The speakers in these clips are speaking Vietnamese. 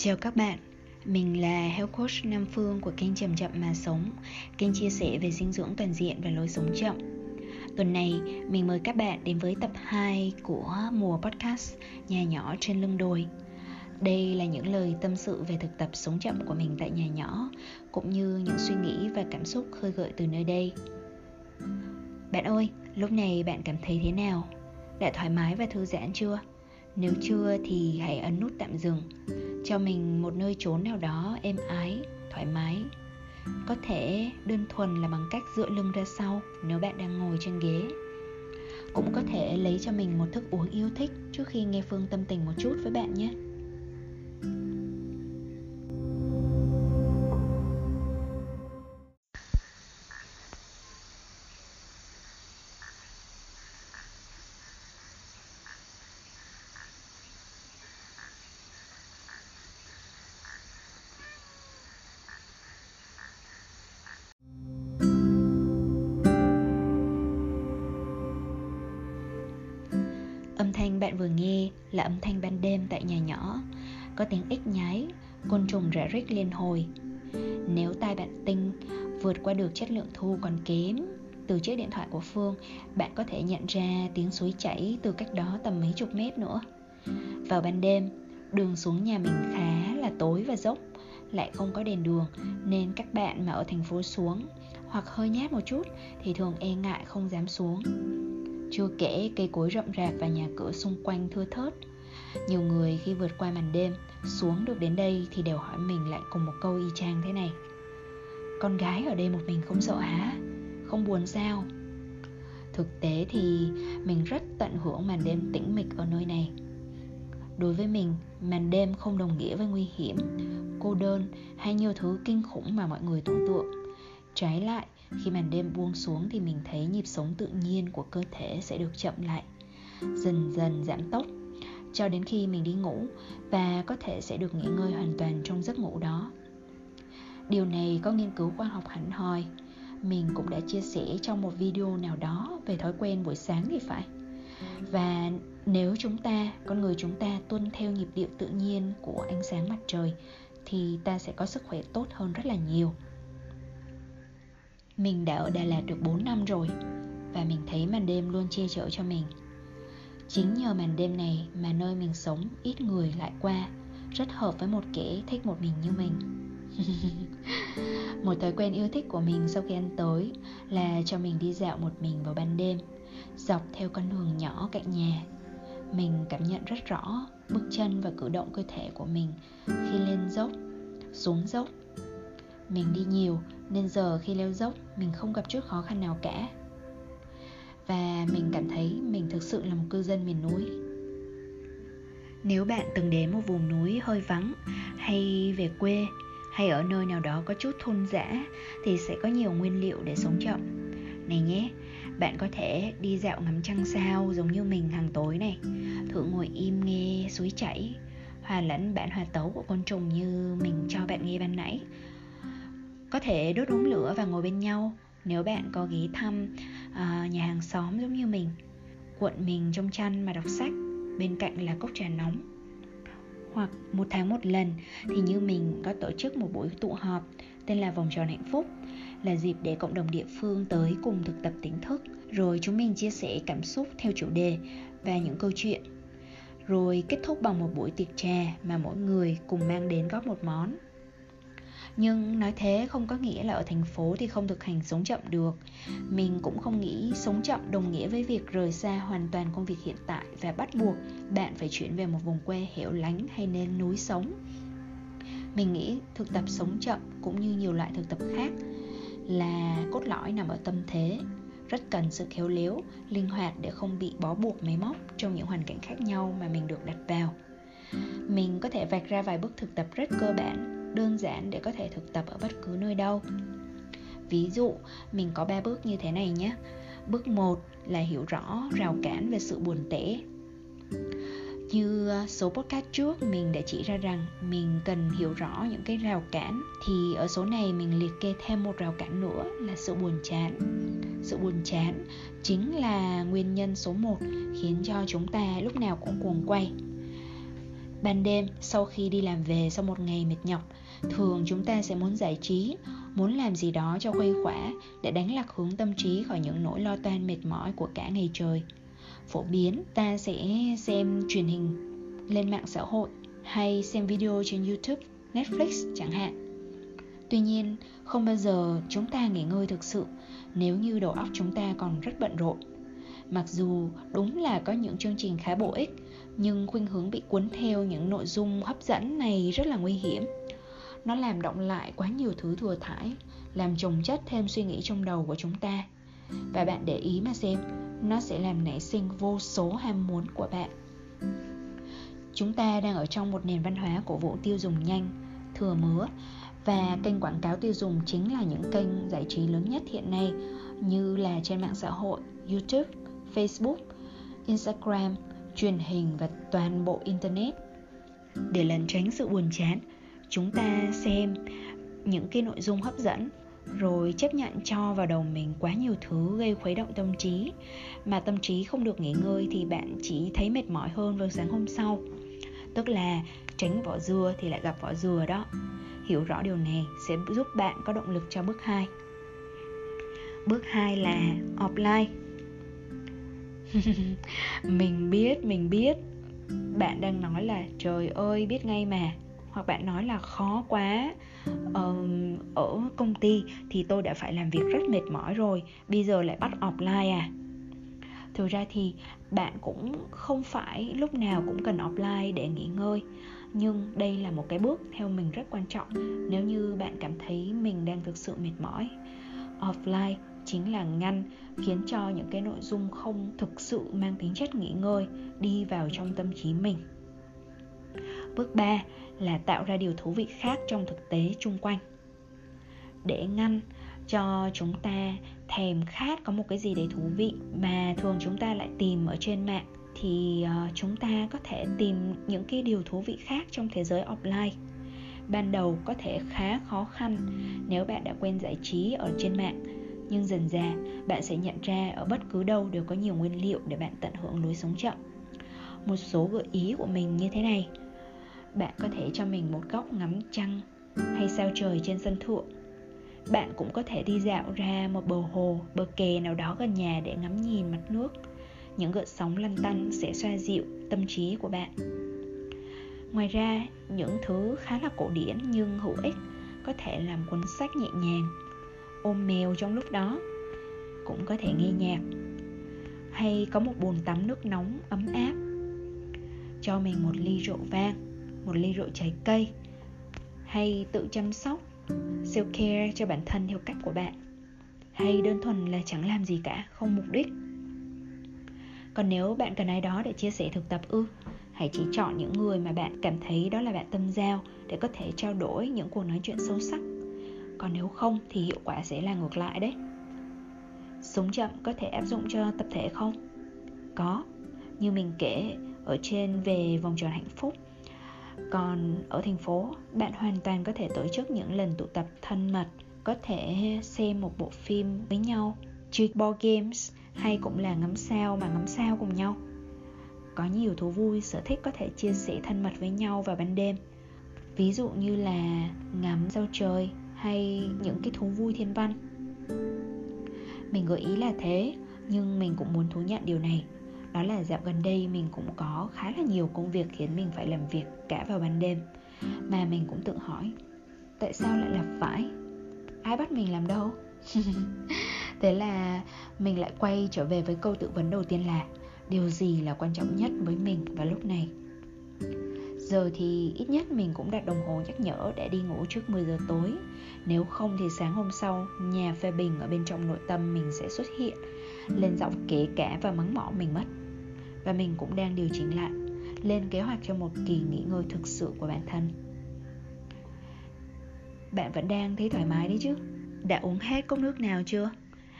Chào các bạn, mình là Health Coach Nam Phương của kênh Chậm Chậm Mà Sống Kênh chia sẻ về dinh dưỡng toàn diện và lối sống chậm Tuần này, mình mời các bạn đến với tập 2 của mùa podcast Nhà nhỏ trên lưng đồi đây là những lời tâm sự về thực tập sống chậm của mình tại nhà nhỏ Cũng như những suy nghĩ và cảm xúc khơi gợi từ nơi đây Bạn ơi, lúc này bạn cảm thấy thế nào? Đã thoải mái và thư giãn chưa? Nếu chưa thì hãy ấn nút tạm dừng. Cho mình một nơi trốn nào đó êm ái, thoải mái. Có thể đơn thuần là bằng cách dựa lưng ra sau nếu bạn đang ngồi trên ghế. Cũng có thể lấy cho mình một thức uống yêu thích trước khi nghe Phương tâm tình một chút với bạn nhé. Âm thanh bạn vừa nghe là âm thanh ban đêm tại nhà nhỏ. Có tiếng ếch nhái, côn trùng rã rích liên hồi. Nếu tai bạn tinh vượt qua được chất lượng thu còn kém Từ chiếc điện thoại của Phương Bạn có thể nhận ra tiếng suối chảy từ cách đó tầm mấy chục mét nữa. Vào ban đêm, đường xuống nhà mình khá là tối và dốc Lại không có đèn đường Nên các bạn mà ở thành phố xuống Hoặc hơi nhát một chút Thì thường e ngại không dám xuống chưa kể cây cối rậm rạp và nhà cửa xung quanh thưa thớt Nhiều người khi vượt qua màn đêm Xuống được đến đây thì đều hỏi mình lại cùng một câu y chang thế này Con gái ở đây một mình không sợ hả? Không buồn sao? Thực tế thì mình rất tận hưởng màn đêm tĩnh mịch ở nơi này Đối với mình, màn đêm không đồng nghĩa với nguy hiểm, cô đơn hay nhiều thứ kinh khủng mà mọi người tưởng tượng Trái lại, khi màn đêm buông xuống thì mình thấy nhịp sống tự nhiên của cơ thể sẽ được chậm lại Dần dần giảm tốc. Cho đến khi mình đi ngủ Và có thể sẽ được nghỉ ngơi hoàn toàn trong giấc ngủ đó. Điều này có nghiên cứu khoa học hẳn hoi. Mình cũng đã chia sẻ trong một video nào đó về thói quen buổi sáng thì phải. Và nếu chúng ta, con người chúng ta tuân theo nhịp điệu tự nhiên của ánh sáng mặt trời Thì ta sẽ có sức khỏe tốt hơn rất là nhiều mình đã ở Đà Lạt được 4 năm rồi Và mình thấy màn đêm luôn che chở cho mình. Chính nhờ màn đêm này mà nơi mình sống ít người lại qua Rất hợp với một kẻ thích một mình như mình. Một thói quen yêu thích của mình sau khi ăn tối Là cho mình đi dạo một mình vào ban đêm Dọc theo con đường nhỏ cạnh nhà. Mình cảm nhận rất rõ bước chân và cử động cơ thể của mình Khi lên dốc, xuống dốc. Mình đi nhiều, nên giờ khi leo dốc, mình không gặp chút khó khăn nào cả. Và mình cảm thấy mình thực sự là một cư dân miền núi. Nếu bạn từng đến một vùng núi hơi vắng, hay về quê, hay ở nơi nào đó có chút thôn dã, thì sẽ có nhiều nguyên liệu để sống chậm này nhé, bạn có thể đi dạo ngắm trăng sao giống như mình hàng tối này. Thử ngồi im nghe suối chảy, hòa lẫn bản hòa tấu của côn trùng như mình cho bạn nghe ban nãy có thể đốt đống lửa và ngồi bên nhau nếu bạn có ghé thăm uh, nhà hàng xóm giống như mình cuộn mình trong chăn mà đọc sách bên cạnh là cốc trà nóng. Hoặc một tháng một lần thì như mình có tổ chức một buổi tụ họp tên là vòng tròn hạnh phúc là dịp để cộng đồng địa phương tới cùng thực tập tỉnh thức rồi chúng mình chia sẻ cảm xúc theo chủ đề và những câu chuyện. Rồi kết thúc bằng một buổi tiệc trà mà mỗi người cùng mang đến góp một món nhưng nói thế không có nghĩa là ở thành phố thì không thực hành sống chậm được. Mình cũng không nghĩ sống chậm đồng nghĩa với việc rời xa hoàn toàn công việc hiện tại và bắt buộc bạn phải chuyển về một vùng quê hẻo lánh hay nên núi sống. Mình nghĩ thực tập sống chậm cũng như nhiều loại thực tập khác là cốt lõi nằm ở tâm thế. Rất cần sự khéo léo, linh hoạt để không bị bó buộc máy móc trong những hoàn cảnh khác nhau mà mình được đặt vào. Mình có thể vạch ra vài bước thực tập rất cơ bản đơn giản để có thể thực tập ở bất cứ nơi đâu. Ví dụ, mình có ba bước như thế này nhé. Bước 1 là hiểu rõ, rào cản về sự buồn tẻ. Như ờ, số podcast trước, mình đã chỉ ra rằng mình cần hiểu rõ những cái rào cản, thì ở số này mình liệt kê thêm một rào cản nữa là sự buồn chán. Sự buồn chán chính là nguyên nhân số 1 khiến cho chúng ta lúc nào cũng cuồng quay. Ban đêm, sau khi đi làm về sau một ngày mệt nhọc, thường chúng ta sẽ muốn giải trí, muốn làm gì đó cho khuây khỏa để đánh lạc hướng tâm trí khỏi những nỗi lo toan mệt mỏi của cả ngày trời. Phổ biến, ta sẽ xem truyền hình lên mạng xã hội hay xem video trên YouTube, Netflix chẳng hạn. Tuy nhiên, không bao giờ chúng ta nghỉ ngơi thực sự nếu như đầu óc chúng ta còn rất bận rộn. Mặc dù đúng là có những chương trình khá bổ ích, nhưng khuynh hướng bị cuốn theo những nội dung hấp dẫn này rất là nguy hiểm. Nó làm động lại quá nhiều thứ thừa thải, làm chồng chất thêm suy nghĩ trong đầu của chúng ta. Và bạn để ý mà xem, nó sẽ làm nảy sinh vô số ham muốn của bạn. Chúng ta đang ở trong một nền văn hóa của vụ tiêu dùng nhanh, thừa mứa và kênh quảng cáo tiêu dùng chính là những kênh giải trí lớn nhất hiện nay như là trên mạng xã hội, YouTube, Facebook, Instagram, truyền hình và toàn bộ internet. Để lẩn tránh sự buồn chán, chúng ta xem những cái nội dung hấp dẫn rồi chấp nhận cho vào đầu mình quá nhiều thứ gây khuấy động tâm trí. Mà tâm trí không được nghỉ ngơi thì bạn chỉ thấy mệt mỏi hơn vào sáng hôm sau. Tức là tránh vỏ dừa thì lại gặp vỏ dừa đó. Hiểu rõ điều này sẽ giúp bạn có động lực cho bước 2 bước 2 là offline. mình biết mình biết. Bạn đang nói là trời ơi biết ngay mà. Hoặc bạn nói là khó quá. Ờ, ở công ty thì tôi đã phải làm việc rất mệt mỏi rồi bây giờ lại bắt offline à. Thực ra thì bạn cũng không phải lúc nào cũng cần offline để nghỉ ngơi. Nhưng đây là một cái bước theo mình rất quan trọng nếu như bạn cảm thấy mình đang thực sự mệt mỏi. Offline chính là ngăn, khiến cho những cái nội dung không thực sự mang tính chất nghỉ ngơi đi vào trong tâm trí mình. Bước 3 là tạo ra điều thú vị khác trong thực tế chung quanh. Để ngăn cho chúng ta thèm khát có một cái gì đấy thú vị mà thường chúng ta lại tìm ở trên mạng, thì ờ, chúng ta có thể tìm những cái điều thú vị khác trong thế giới offline. Ban đầu có thể khá khó khăn nếu bạn đã quen giải trí ở trên mạng nhưng dần dà, bạn sẽ nhận ra ở bất cứ đâu đều có nhiều nguyên liệu để bạn tận hưởng lối sống chậm. Một số gợi ý của mình như thế này. Bạn có thể cho mình một góc ngắm trăng hay sao trời trên sân thượng. Bạn cũng có thể đi dạo ra một bờ hồ, bờ kè nào đó gần nhà để ngắm nhìn mặt nước. Những gợn sóng lăn tăn sẽ xoa dịu tâm trí của bạn. Ngoài ra, những thứ khá là cổ điển nhưng hữu ích có thể làm cuốn sách nhẹ nhàng ôm mèo trong lúc đó. Cũng có thể nghe nhạc. Hay có một bồn tắm nước nóng ấm áp. Cho mình một ly rượu vang, một ly rượu trái cây. Hay tự chăm sóc, self care cho bản thân theo cách của bạn. Hay đơn thuần là chẳng làm gì cả, không mục đích. Còn nếu bạn cần ai đó để chia sẻ thực tập ư, hãy chỉ chọn những người mà bạn cảm thấy đó là bạn tâm giao để có thể trao đổi những cuộc nói chuyện sâu sắc còn nếu không thì hiệu quả sẽ là ngược lại đấy. Sống chậm có thể áp dụng cho tập thể không? Có. Như mình kể ở trên về vòng tròn hạnh phúc. Còn ở thành phố, bạn hoàn toàn có thể tổ chức những lần tụ tập thân mật, có thể xem một bộ phim với nhau, chơi board games, hay cũng là ngắm sao mà ngắm sao cùng nhau. Có nhiều thú vui, sở thích có thể chia sẻ thân mật với nhau vào ban đêm. Ví dụ như là ngắm sao trời hay những cái thú vui thiên văn? Mình gợi ý là thế, nhưng mình cũng muốn thú nhận điều này. Đó là dạo gần đây mình cũng có khá là nhiều công việc khiến mình phải làm việc cả vào ban đêm. Mà mình cũng tự hỏi, tại sao lại là phải? Ai bắt mình làm đâu? Thế là mình lại quay trở về với câu tự vấn đầu tiên là, điều gì là quan trọng nhất với mình vào lúc này? Giờ thì ít nhất mình cũng đặt đồng hồ nhắc nhở để đi ngủ trước 10 giờ tối. Nếu không thì sáng hôm sau, Nhà phê bình ở bên trong nội tâm mình sẽ xuất hiện Lên giọng kể cả và mắng mỏ mình mất. Và mình cũng đang điều chỉnh lại, Lên kế hoạch cho một kỳ nghỉ ngơi thực sự của bản thân. Bạn vẫn đang thấy thoải mái đấy chứ? Đã uống hết cốc nước nào chưa?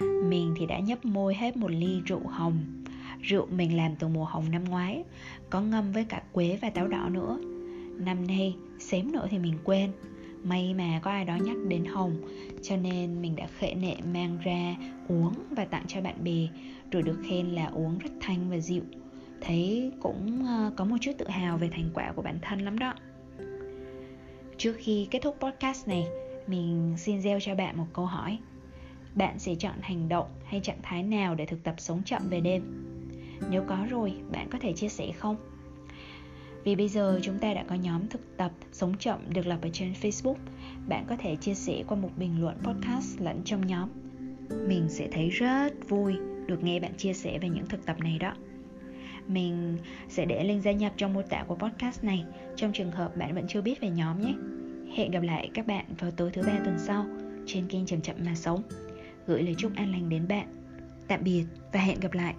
Mình thì đã nhấp môi hết một ly rượu hồng. Rượu mình làm từ mùa hồng năm ngoái, Có ngâm với cả quế và táo đỏ nữa. Năm nay xém nữa thì mình quên. May mà có ai đó nhắc đến hồng, Cho nên mình đã khệ nệ mang ra uống và tặng cho bạn bè. Rồi được khen là uống rất thanh và dịu. Thấy cũng ờ, có một chút tự hào về thành quả của bản thân lắm đó. Trước khi kết thúc podcast này, mình xin gieo cho bạn một câu hỏi. Bạn sẽ chọn hành động hay trạng thái nào để thực tập sống chậm về đêm? Nếu có rồi, bạn có thể chia sẻ không? Vì bây giờ chúng ta đã có nhóm thực tập sống chậm được lập ở trên Facebook. Bạn có thể chia sẻ qua một bình luận podcast lẫn trong nhóm. Mình sẽ thấy rất vui được nghe bạn chia sẻ về những thực tập này đó. Mình sẽ để link gia nhập trong mô tả của podcast này. Trong trường hợp bạn vẫn chưa biết về nhóm nhé. Hẹn gặp lại các bạn vào tối thứ ba tuần sau Trên kênh Chậm Chậm Mà Sống. Gửi lời chúc an lành đến bạn. Tạm biệt và hẹn gặp lại.